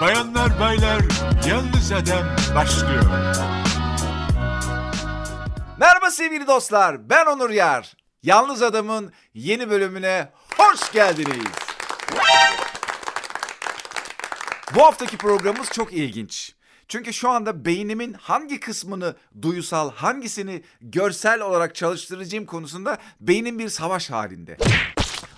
Bayanlar baylar Yalnız Adam başlıyor. Merhaba sevgili dostlar, ben Onur Yar. Yalnız Adam'ın yeni bölümüne hoş geldiniz. Bu haftaki programımız çok ilginç. Çünkü şu anda beynimin hangi kısmını duyusal, hangisini görsel olarak çalıştıracağım konusunda beynim bir savaş halinde.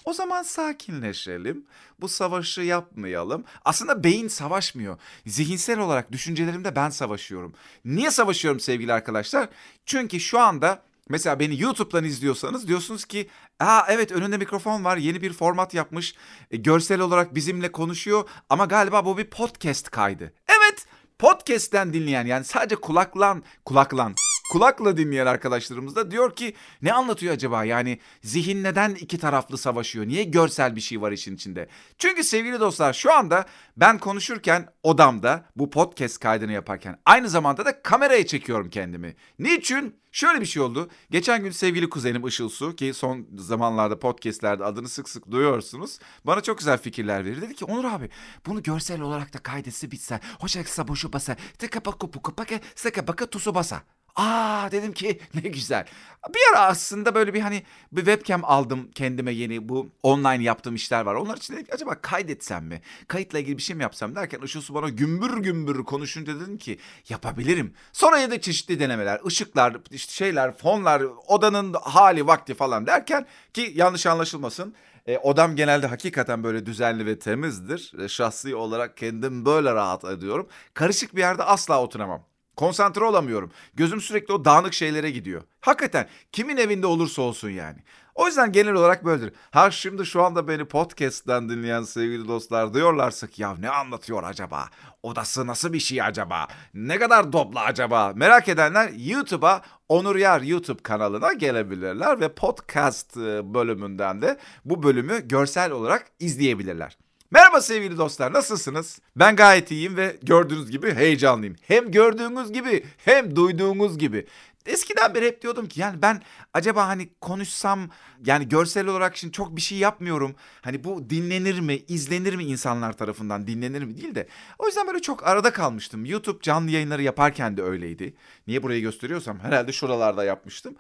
O zaman sakinleşelim. Bu savaşı yapmayalım. Aslında beyin savaşmıyor. Zihinsel olarak düşüncelerimde ben savaşıyorum. Niye savaşıyorum sevgili arkadaşlar? Çünkü şu anda mesela beni YouTube'dan izliyorsanız diyorsunuz ki Aa evet önünde mikrofon var yeni bir format yapmış e, görsel olarak bizimle konuşuyor ama galiba bu bir podcast kaydı. Evet podcast'ten dinleyen yani sadece kulaklan kulaklan kulakla dinleyen arkadaşlarımız da diyor ki ne anlatıyor acaba? Yani zihin neden iki taraflı savaşıyor? Niye görsel bir şey var işin içinde? Çünkü sevgili dostlar şu anda ben konuşurken odamda bu podcast kaydını yaparken aynı zamanda da kameraya çekiyorum kendimi. Niçin? Şöyle bir şey oldu. Geçen gün sevgili kuzenim Işıl Su ki son zamanlarda podcastlerde adını sık sık duyuyorsunuz. Bana çok güzel fikirler verir. Dedi ki Onur abi bunu görsel olarak da kaydetse bitse. Hoşak saboşu basa. Tıka paku puku pake. Sıka baka tusu basa. Aa dedim ki ne güzel. Bir ara aslında böyle bir hani bir webcam aldım kendime yeni bu online yaptığım işler var. Onlar için dedim ki acaba kaydetsem mi? Kayıtla ilgili bir şey mi yapsam derken Işıl Su bana gümbür gümbür konuşunca dedim ki yapabilirim. Sonra yedik çeşitli denemeler, ışıklar, işte şeyler, fonlar, odanın hali vakti falan derken ki yanlış anlaşılmasın. E, odam genelde hakikaten böyle düzenli ve temizdir. E, şahsi olarak kendim böyle rahat ediyorum. Karışık bir yerde asla oturamam. Konsantre olamıyorum. Gözüm sürekli o dağınık şeylere gidiyor. Hakikaten kimin evinde olursa olsun yani. O yüzden genel olarak böyledir. Ha şimdi şu anda beni podcast'ten dinleyen sevgili dostlar diyorlarsa ki ya ne anlatıyor acaba? Odası nasıl bir şey acaba? Ne kadar dopla acaba? Merak edenler YouTube'a Onur Yar YouTube kanalına gelebilirler ve podcast e, bölümünden de bu bölümü görsel olarak izleyebilirler. Merhaba sevgili dostlar nasılsınız? Ben gayet iyiyim ve gördüğünüz gibi heyecanlıyım. Hem gördüğünüz gibi hem duyduğunuz gibi. Eskiden beri hep diyordum ki yani ben acaba hani konuşsam yani görsel olarak şimdi çok bir şey yapmıyorum. Hani bu dinlenir mi, izlenir mi insanlar tarafından dinlenir mi değil de. O yüzden böyle çok arada kalmıştım. YouTube canlı yayınları yaparken de öyleydi. Niye burayı gösteriyorsam herhalde şuralarda yapmıştım.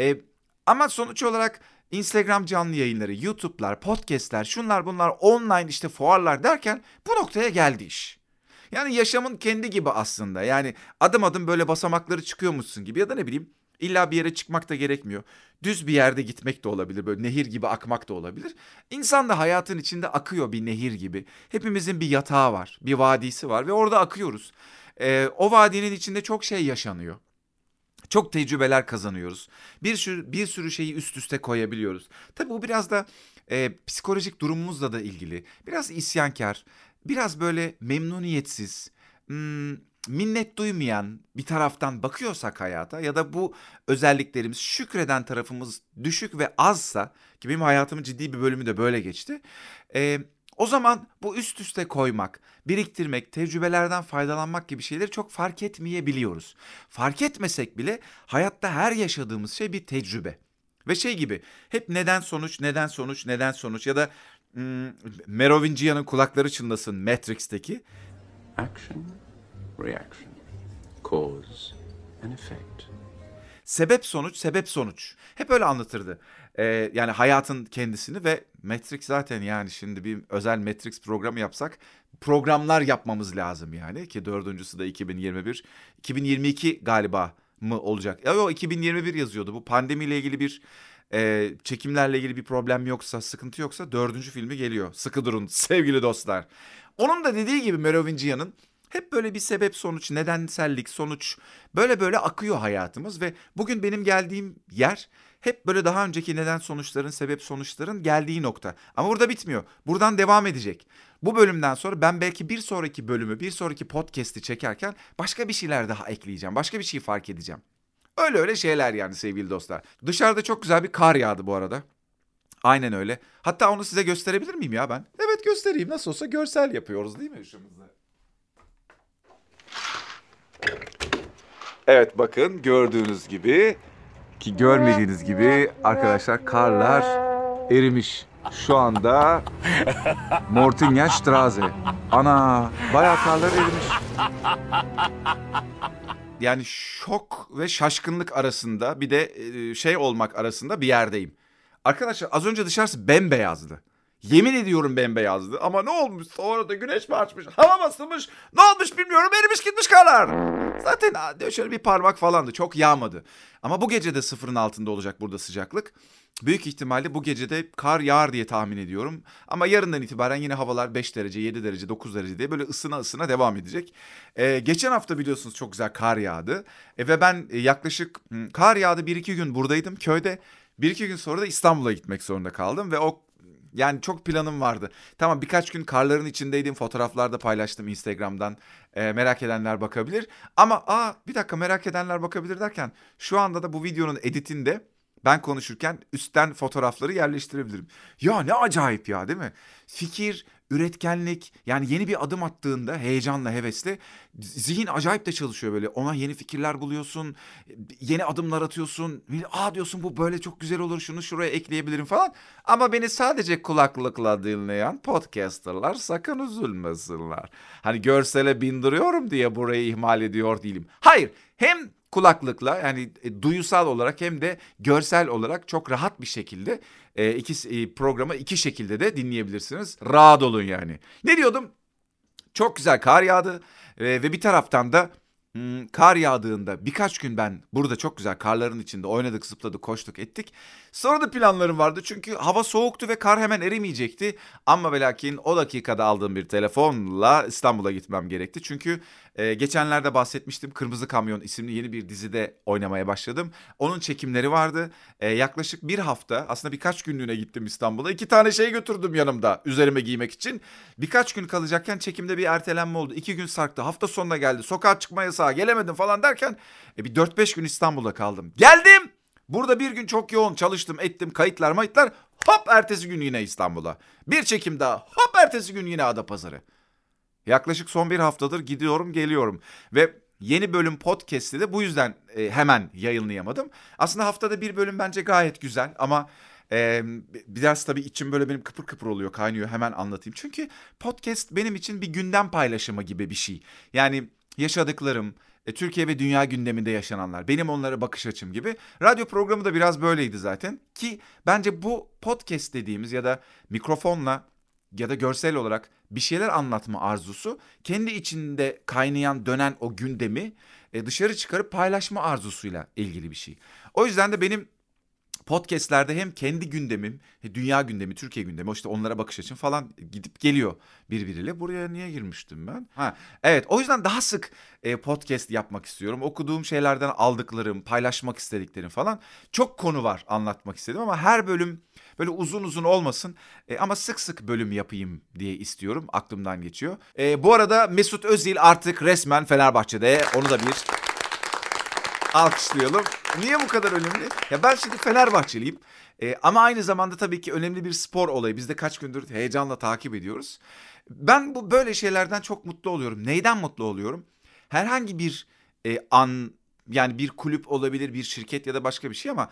Ee, ama sonuç olarak Instagram canlı yayınları, YouTube'lar, podcast'ler, şunlar bunlar, online işte fuarlar derken bu noktaya geldi iş. Yani yaşamın kendi gibi aslında. Yani adım adım böyle basamakları çıkıyormuşsun gibi ya da ne bileyim illa bir yere çıkmak da gerekmiyor. Düz bir yerde gitmek de olabilir. Böyle nehir gibi akmak da olabilir. İnsan da hayatın içinde akıyor bir nehir gibi. Hepimizin bir yatağı var, bir vadisi var ve orada akıyoruz. Ee, o vadinin içinde çok şey yaşanıyor. Çok tecrübeler kazanıyoruz. Bir sürü, bir sürü şeyi üst üste koyabiliyoruz. Tabii bu biraz da e, psikolojik durumumuzla da ilgili. Biraz isyankar, biraz böyle memnuniyetsiz, hmm, minnet duymayan bir taraftan bakıyorsak hayata ya da bu özelliklerimiz şükreden tarafımız düşük ve azsa ki benim hayatımın ciddi bir bölümü de böyle geçti. E, o zaman bu üst üste koymak, biriktirmek, tecrübelerden faydalanmak gibi şeyleri çok fark etmeyebiliyoruz. Fark etmesek bile hayatta her yaşadığımız şey bir tecrübe. Ve şey gibi hep neden sonuç, neden sonuç, neden sonuç ya da hmm, Merovingian'ın kulakları çınlasın Matrix'teki. Action, reaction, cause and effect. Sebep sonuç, sebep sonuç. Hep öyle anlatırdı. Ee, yani hayatın kendisini ve Matrix zaten yani şimdi bir özel Matrix programı yapsak programlar yapmamız lazım yani ki dördüncüsü de 2021. 2022 galiba mı olacak? Ya yok 2021 yazıyordu. Bu pandemiyle ilgili bir e, çekimlerle ilgili bir problem yoksa, sıkıntı yoksa dördüncü filmi geliyor. Sıkı durun sevgili dostlar. Onun da dediği gibi Merovingian'ın hep böyle bir sebep sonuç, nedensellik, sonuç böyle böyle akıyor hayatımız ve bugün benim geldiğim yer hep böyle daha önceki neden sonuçların, sebep sonuçların geldiği nokta. Ama burada bitmiyor. Buradan devam edecek. Bu bölümden sonra ben belki bir sonraki bölümü, bir sonraki podcast'i çekerken başka bir şeyler daha ekleyeceğim. Başka bir şey fark edeceğim. Öyle öyle şeyler yani sevgili dostlar. Dışarıda çok güzel bir kar yağdı bu arada. Aynen öyle. Hatta onu size gösterebilir miyim ya ben? Evet göstereyim. Nasıl olsa görsel yapıyoruz değil mi ışığımızda? Evet bakın gördüğünüz gibi ki görmediğiniz gibi arkadaşlar karlar erimiş. Şu anda Mortingen Straße. Ana bayağı karlar erimiş. Yani şok ve şaşkınlık arasında bir de e, şey olmak arasında bir yerdeyim. Arkadaşlar az önce dışarısı bembeyazdı. Yemin ediyorum bembeyazdı ama ne olmuş sonra da güneş mi açmış hava basılmış ne olmuş bilmiyorum erimiş gitmiş karlar. Zaten şöyle bir parmak falandı çok yağmadı. Ama bu gece de sıfırın altında olacak burada sıcaklık. Büyük ihtimalle bu gece de kar yağar diye tahmin ediyorum. Ama yarından itibaren yine havalar 5 derece, 7 derece, 9 derece diye böyle ısına ısına devam edecek. Ee, geçen hafta biliyorsunuz çok güzel kar yağdı. E, ve ben e, yaklaşık kar yağdı 1-2 gün buradaydım köyde. 1-2 gün sonra da İstanbul'a gitmek zorunda kaldım ve o yani çok planım vardı. Tamam birkaç gün karların içindeydim. Fotoğraflarda paylaştım Instagram'dan. E, merak edenler bakabilir. Ama aa bir dakika merak edenler bakabilir derken şu anda da bu videonun editinde ben konuşurken üstten fotoğrafları yerleştirebilirim. Ya ne acayip ya değil mi? Fikir, üretkenlik yani yeni bir adım attığında heyecanla, hevesle zihin acayip de çalışıyor böyle. Ona yeni fikirler buluyorsun, yeni adımlar atıyorsun. Aa diyorsun bu böyle çok güzel olur şunu şuraya ekleyebilirim falan. Ama beni sadece kulaklıkla dinleyen podcasterlar sakın üzülmesinler. Hani görsele bindiriyorum diye burayı ihmal ediyor değilim. Hayır hem kulaklıkla yani e, duyusal olarak hem de görsel olarak çok rahat bir şekilde e, iki e, programı iki şekilde de dinleyebilirsiniz. Rahat olun yani. Ne diyordum? Çok güzel kar yağdı e, ve bir taraftan da Hmm, kar yağdığında birkaç gün ben burada çok güzel karların içinde oynadık, zıpladık, koştuk, ettik. Sonra da planlarım vardı çünkü hava soğuktu ve kar hemen erimeyecekti. Ama ve o dakikada aldığım bir telefonla İstanbul'a gitmem gerekti. Çünkü e, geçenlerde bahsetmiştim Kırmızı Kamyon isimli yeni bir dizide oynamaya başladım. Onun çekimleri vardı. E, yaklaşık bir hafta aslında birkaç günlüğüne gittim İstanbul'a. İki tane şey götürdüm yanımda üzerime giymek için. Birkaç gün kalacakken çekimde bir ertelenme oldu. İki gün sarktı. Hafta sonuna geldi. Sokağa çıkma yasağı gelemedim falan derken e, bir 4-5 gün İstanbul'da kaldım. Geldim. Burada bir gün çok yoğun çalıştım ettim kayıtlar mayıtlar. Hop ertesi gün yine İstanbul'a. Bir çekim daha hop ertesi gün yine Adapazarı. Yaklaşık son bir haftadır gidiyorum geliyorum ve yeni bölüm podcast'i de bu yüzden e, hemen yayınlayamadım. Aslında haftada bir bölüm bence gayet güzel ama e, biraz tabii içim böyle benim kıpır kıpır oluyor kaynıyor hemen anlatayım. Çünkü podcast benim için bir gündem paylaşımı gibi bir şey. Yani yaşadıklarım, e, Türkiye ve dünya gündeminde yaşananlar, benim onlara bakış açım gibi. Radyo programı da biraz böyleydi zaten ki bence bu podcast dediğimiz ya da mikrofonla ya da görsel olarak bir şeyler anlatma arzusu kendi içinde kaynayan dönen o gündemi e, dışarı çıkarıp paylaşma arzusuyla ilgili bir şey. O yüzden de benim podcastlerde hem kendi gündemim, dünya gündemi, Türkiye gündemi, işte onlara bakış açım falan gidip geliyor birbiriyle. Buraya niye girmiştim ben? Ha, evet, o yüzden daha sık e, podcast yapmak istiyorum. Okuduğum şeylerden aldıklarım, paylaşmak istediklerim falan. Çok konu var anlatmak istedim ama her bölüm böyle uzun uzun olmasın e, ama sık sık bölüm yapayım diye istiyorum. Aklımdan geçiyor. E, bu arada Mesut Özil artık resmen Fenerbahçe'de. Onu da bir alkışlayalım. Niye bu kadar önemli? Ya ben şimdi Fenerbahçeliyim. Ee, ama aynı zamanda tabii ki önemli bir spor olayı. Biz de kaç gündür heyecanla takip ediyoruz. Ben bu böyle şeylerden çok mutlu oluyorum. Neyden mutlu oluyorum? Herhangi bir e, an yani bir kulüp olabilir, bir şirket ya da başka bir şey ama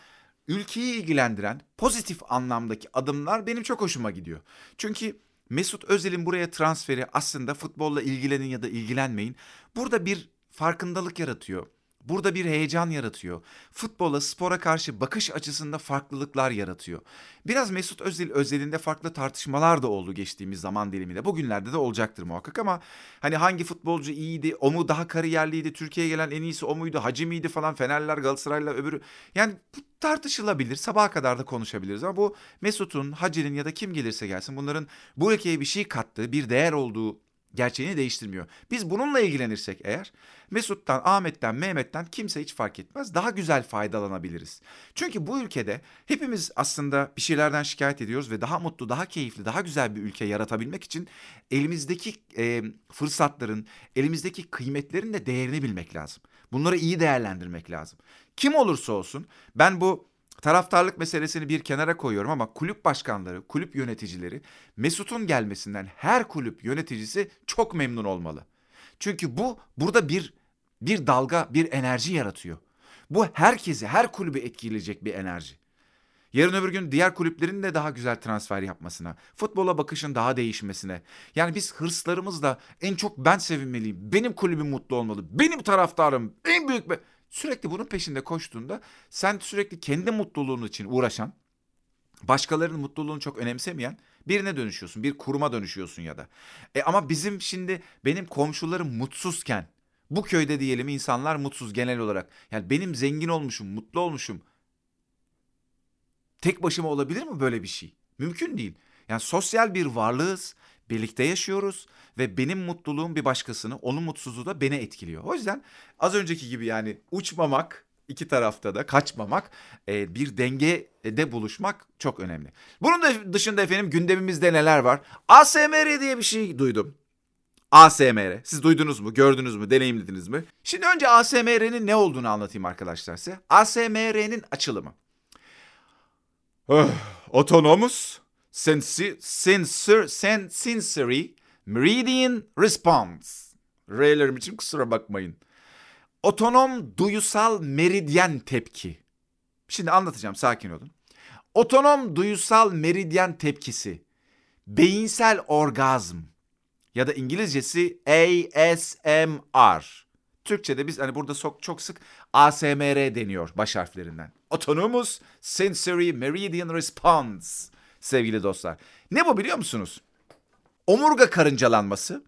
ülkeyi ilgilendiren pozitif anlamdaki adımlar benim çok hoşuma gidiyor. Çünkü Mesut Özil'in buraya transferi aslında futbolla ilgilenin ya da ilgilenmeyin. Burada bir farkındalık yaratıyor Burada bir heyecan yaratıyor. Futbola, spora karşı bakış açısında farklılıklar yaratıyor. Biraz Mesut Özil özelinde farklı tartışmalar da oldu geçtiğimiz zaman diliminde. Bugünlerde de olacaktır muhakkak ama hani hangi futbolcu iyiydi, o mu daha kariyerliydi, Türkiye'ye gelen en iyisi o muydu, Hacı mıydı falan, Fenerler, Galatasaray'la öbürü. Yani bu tartışılabilir, sabaha kadar da konuşabiliriz ama bu Mesut'un, Hacı'nın ya da kim gelirse gelsin bunların bu ülkeye bir şey kattığı, bir değer olduğu gerçeğini değiştirmiyor. Biz bununla ilgilenirsek eğer Mesut'tan, Ahmet'ten, Mehmet'ten kimse hiç fark etmez. Daha güzel faydalanabiliriz. Çünkü bu ülkede hepimiz aslında bir şeylerden şikayet ediyoruz ve daha mutlu, daha keyifli, daha güzel bir ülke yaratabilmek için elimizdeki e, fırsatların, elimizdeki kıymetlerin de değerini bilmek lazım. Bunları iyi değerlendirmek lazım. Kim olursa olsun ben bu taraftarlık meselesini bir kenara koyuyorum ama kulüp başkanları, kulüp yöneticileri Mesut'un gelmesinden her kulüp yöneticisi çok memnun olmalı. Çünkü bu burada bir bir dalga, bir enerji yaratıyor. Bu herkesi, her kulübü etkileyecek bir enerji. Yarın öbür gün diğer kulüplerin de daha güzel transfer yapmasına, futbola bakışın daha değişmesine. Yani biz hırslarımızla en çok ben sevinmeliyim, benim kulübüm mutlu olmalı, benim taraftarım, en büyük... Be sürekli bunun peşinde koştuğunda sen sürekli kendi mutluluğun için uğraşan, başkalarının mutluluğunu çok önemsemeyen birine dönüşüyorsun. Bir kuruma dönüşüyorsun ya da. E ama bizim şimdi benim komşularım mutsuzken bu köyde diyelim insanlar mutsuz genel olarak. Yani benim zengin olmuşum, mutlu olmuşum. Tek başıma olabilir mi böyle bir şey? Mümkün değil. Yani sosyal bir varlığız, birlikte yaşıyoruz ve benim mutluluğum bir başkasını, onun mutsuzluğu da beni etkiliyor. O yüzden az önceki gibi yani uçmamak, iki tarafta da kaçmamak, e, bir dengede buluşmak çok önemli. Bunun da dışında efendim gündemimizde neler var? ASMR diye bir şey duydum. ASMR. Siz duydunuz mu, gördünüz mü, deneyimlediniz mi? Şimdi önce ASMR'nin ne olduğunu anlatayım arkadaşlar size. ASMR'nin açılımı. Oh, autonomous sensi, sensor, sen, sensory meridian response. R'lerim için kusura bakmayın. Otonom duyusal meridyen tepki. Şimdi anlatacağım sakin olun. Otonom duyusal meridyen tepkisi. Beyinsel orgazm ya da İngilizcesi ASMR. Türkçe'de biz hani burada çok, çok sık ASMR deniyor baş harflerinden. Autonomous Sensory Meridian Response sevgili dostlar. Ne bu biliyor musunuz? Omurga karıncalanması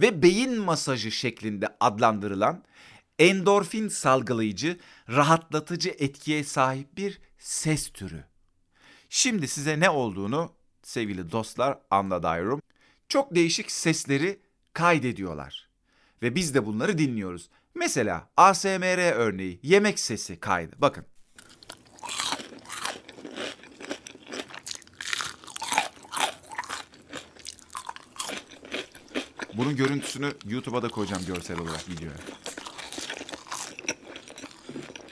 ve beyin masajı şeklinde adlandırılan endorfin salgılayıcı, rahatlatıcı etkiye sahip bir ses türü. Şimdi size ne olduğunu sevgili dostlar anlatıyorum. Çok değişik sesleri kaydediyorlar. Ve biz de bunları dinliyoruz. Mesela ASMR örneği yemek sesi kaydı. Bakın. Bunun görüntüsünü YouTube'a da koyacağım görsel olarak videoya.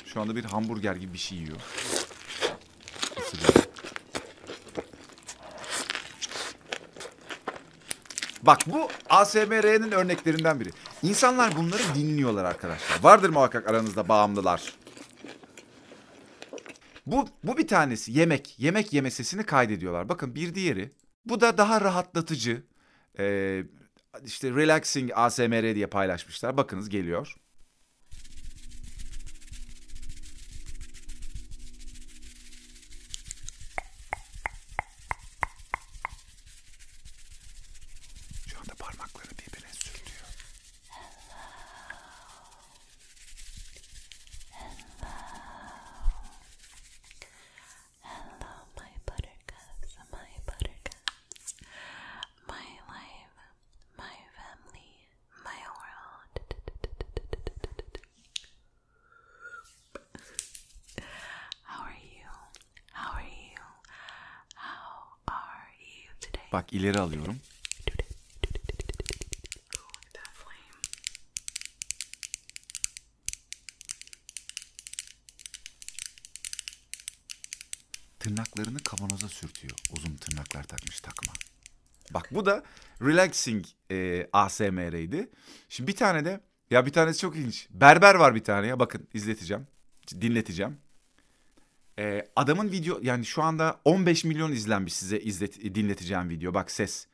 Şu anda bir hamburger gibi bir şey yiyor. Bak bu ASMR'nin örneklerinden biri. İnsanlar bunları dinliyorlar arkadaşlar. Vardır muhakkak aranızda bağımlılar. Bu, bu bir tanesi yemek. Yemek yeme sesini kaydediyorlar. Bakın bir diğeri. Bu da daha rahatlatıcı. Ee, işte relaxing ASMR diye paylaşmışlar. Bakınız geliyor. Bak ileri alıyorum. Tırnaklarını kavanoza sürtüyor. Uzun tırnaklar takmış takma. Bak bu da relaxing e, ASMR'ydi. Şimdi bir tane de ya bir tanesi çok ilginç. Berber var bir tane ya bakın izleteceğim. Dinleteceğim. E, adamın video yani şu anda 15 milyon izlenmiş size izlet, dinleteceğim video. Bak ses.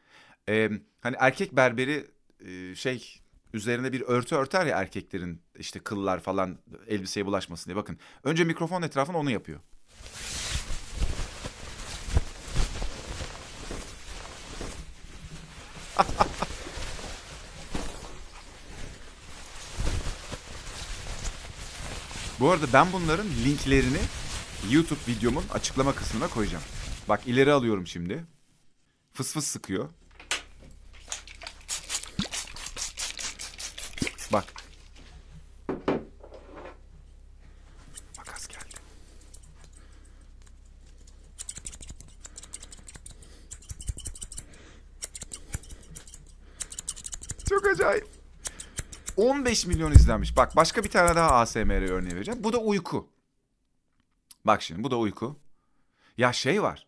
E, hani erkek berberi e, şey üzerine bir örtü örter ya erkeklerin işte kıllar falan elbiseye bulaşmasın diye. Bakın önce mikrofon etrafına onu yapıyor. Bu arada ben bunların linklerini YouTube videomun açıklama kısmına koyacağım. Bak ileri alıyorum şimdi. Fıs fıs sıkıyor. Bak. Makas geldi. Çok acayip. 15 milyon izlenmiş. Bak başka bir tane daha ASMR örneği vereceğim. Bu da uyku. Bak şimdi bu da uyku. Ya şey var.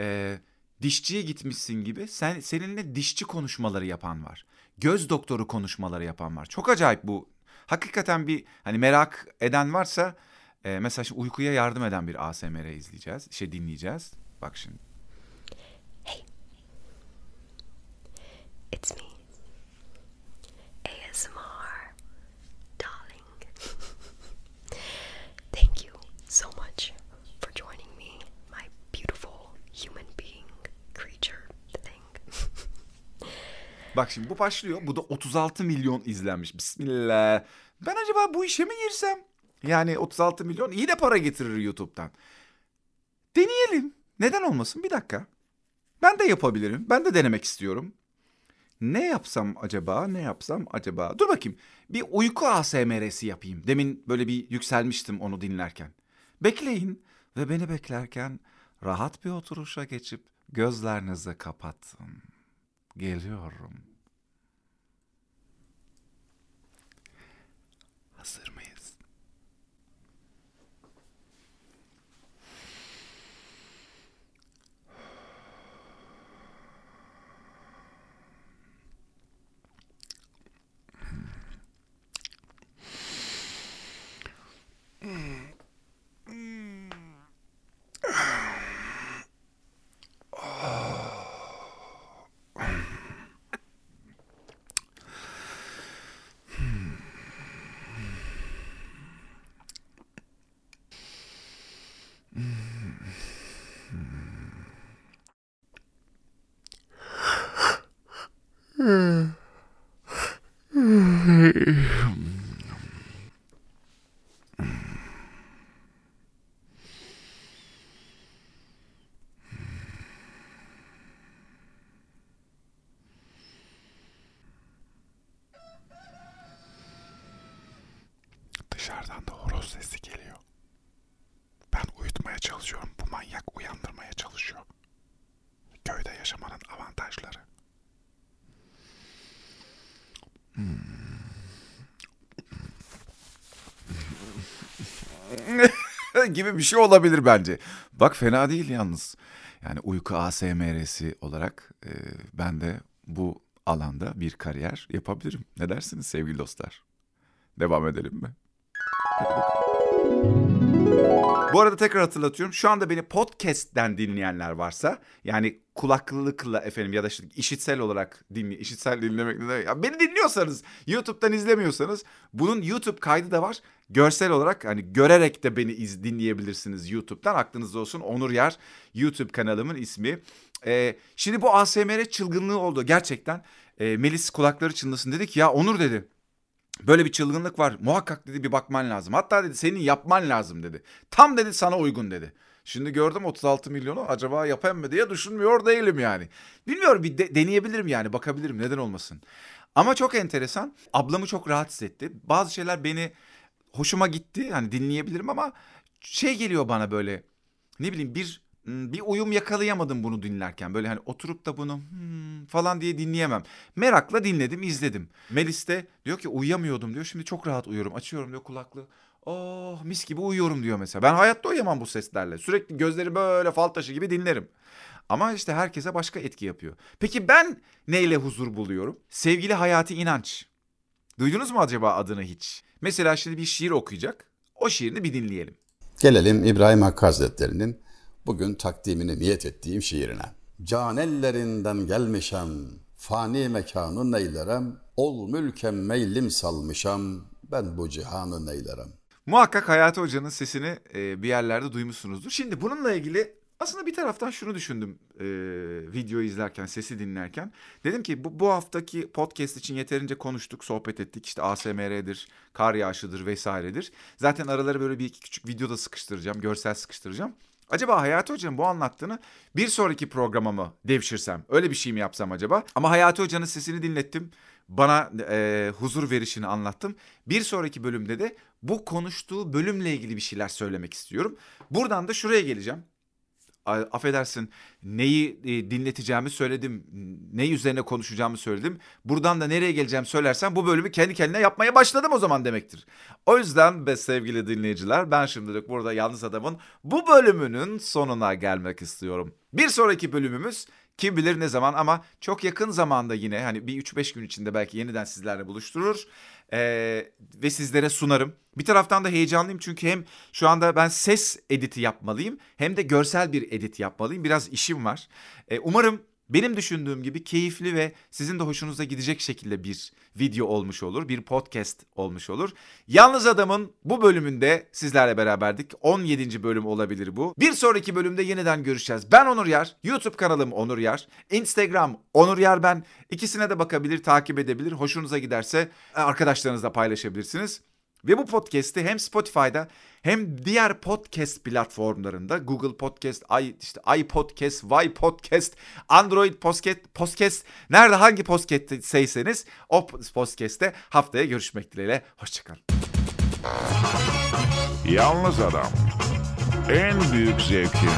E, dişçiye gitmişsin gibi sen seninle dişçi konuşmaları yapan var. Göz doktoru konuşmaları yapan var. Çok acayip bu. Hakikaten bir hani merak eden varsa Ee, mesela şimdi uykuya yardım eden bir ASMR izleyeceğiz. Şey dinleyeceğiz. Bak şimdi. Bak şimdi bu başlıyor. Bu da 36 milyon izlenmiş. Bismillah. Ben acaba bu işe mi girsem? Yani 36 milyon iyi de para getirir YouTube'dan. Deneyelim. Neden olmasın? Bir dakika. Ben de yapabilirim. Ben de denemek istiyorum. Ne yapsam acaba? Ne yapsam acaba? Dur bakayım. Bir uyku ASMR'si yapayım. Demin böyle bir yükselmiştim onu dinlerken. Bekleyin ve beni beklerken rahat bir oturuşa geçip gözlerinizi kapatın. Geliyorum. Hazır mıyız? Dışarıdan da horoz sesi geliyor. Ben uyutmaya çalışıyorum. Bu manyak uyandırmaya çalışıyor. Köyde yaşamanın avantajları. gibi bir şey olabilir bence. Bak fena değil yalnız. Yani uyku ASMR'si olarak e, ben de bu alanda bir kariyer yapabilirim. Ne dersiniz sevgili dostlar? Devam edelim mi? Bu arada tekrar hatırlatıyorum. Şu anda beni podcast'ten dinleyenler varsa yani kulaklıkla efendim ya da işte işitsel olarak dinle, işitsel dinlemek ne demek? Ya beni dinliyorsanız, YouTube'dan izlemiyorsanız bunun YouTube kaydı da var. Görsel olarak hani görerek de beni iz, dinleyebilirsiniz YouTube'dan. Aklınızda olsun. Onur Yer YouTube kanalımın ismi. Ee, şimdi bu ASMR çılgınlığı oldu gerçekten. Ee, Melis kulakları çınlasın dedi ki ya Onur dedi. Böyle bir çılgınlık var. Muhakkak dedi bir bakman lazım. Hatta dedi senin yapman lazım dedi. Tam dedi sana uygun dedi. Şimdi gördüm 36 milyonu acaba yapayım mı diye düşünmüyor değilim yani. Bilmiyorum bir de, deneyebilirim yani bakabilirim neden olmasın. Ama çok enteresan. Ablamı çok rahatsız etti. Bazı şeyler beni hoşuma gitti. Hani dinleyebilirim ama şey geliyor bana böyle ne bileyim bir bir uyum yakalayamadım bunu dinlerken. Böyle hani oturup da bunu hmm falan diye dinleyemem. Merakla dinledim, izledim. Melis de diyor ki uyuyamıyordum diyor. Şimdi çok rahat uyuyorum. Açıyorum diyor kulaklığı. Oh mis gibi uyuyorum diyor mesela. Ben hayatta uyuyamam bu seslerle. Sürekli gözleri böyle fal taşı gibi dinlerim. Ama işte herkese başka etki yapıyor. Peki ben neyle huzur buluyorum? Sevgili Hayati İnanç. Duydunuz mu acaba adını hiç? Mesela şimdi bir şiir okuyacak. O şiirini bir dinleyelim. Gelelim İbrahim Hakkı Hazretleri'nin bugün takdimini niyet ettiğim şiirine. Can ellerinden gelmişem, fani mekanı neylerem, ol mülkem meylim salmışam, ben bu cihanı neylerem. Muhakkak Hayati Hoca'nın sesini e, bir yerlerde duymuşsunuzdur. Şimdi bununla ilgili aslında bir taraftan şunu düşündüm e, video izlerken, sesi dinlerken. Dedim ki bu, bu haftaki podcast için yeterince konuştuk, sohbet ettik. İşte ASMR'dir, kar yağışıdır vesairedir. Zaten araları böyle bir iki küçük video da sıkıştıracağım, görsel sıkıştıracağım. Acaba Hayati Hoca'nın bu anlattığını bir sonraki programa mı devşirsem? Öyle bir şey mi yapsam acaba? Ama Hayati Hoca'nın sesini dinlettim. Bana e, huzur verişini anlattım. Bir sonraki bölümde de bu konuştuğu bölümle ilgili bir şeyler söylemek istiyorum. Buradan da şuraya geleceğim. Affedersin neyi e, dinleteceğimi söyledim. Ne üzerine konuşacağımı söyledim. Buradan da nereye geleceğim söylersem bu bölümü kendi kendine yapmaya başladım o zaman demektir. O yüzden be sevgili dinleyiciler ben şimdilik burada Yalnız Adam'ın bu bölümünün sonuna gelmek istiyorum. Bir sonraki bölümümüz Kim bilir ne zaman ama çok yakın zamanda yine hani bir 3-5 gün içinde belki yeniden sizlerle buluşturur. Ee, ve sizlere sunarım. Bir taraftan da heyecanlıyım çünkü hem şu anda ben ses editi yapmalıyım hem de görsel bir edit yapmalıyım. Biraz işim var. Ee, umarım benim düşündüğüm gibi keyifli ve sizin de hoşunuza gidecek şekilde bir video olmuş olur, bir podcast olmuş olur. Yalnız Adam'ın bu bölümünde sizlerle beraberdik. 17. bölüm olabilir bu. Bir sonraki bölümde yeniden görüşeceğiz. Ben Onur Yar, YouTube kanalım Onur Yar, Instagram Onur Yar ben. İkisine de bakabilir, takip edebilir. Hoşunuza giderse arkadaşlarınızla paylaşabilirsiniz. Ve bu podcast'i hem Spotify'da hem diğer podcast platformlarında Google Podcast, i işte iPodcast, Y Podcast, Android Podcast, Podcast nerede hangi podcast'teyseniz o podcast'te haftaya görüşmek dileğiyle. Hoşçakalın. Yalnız Adam. En büyük zevkin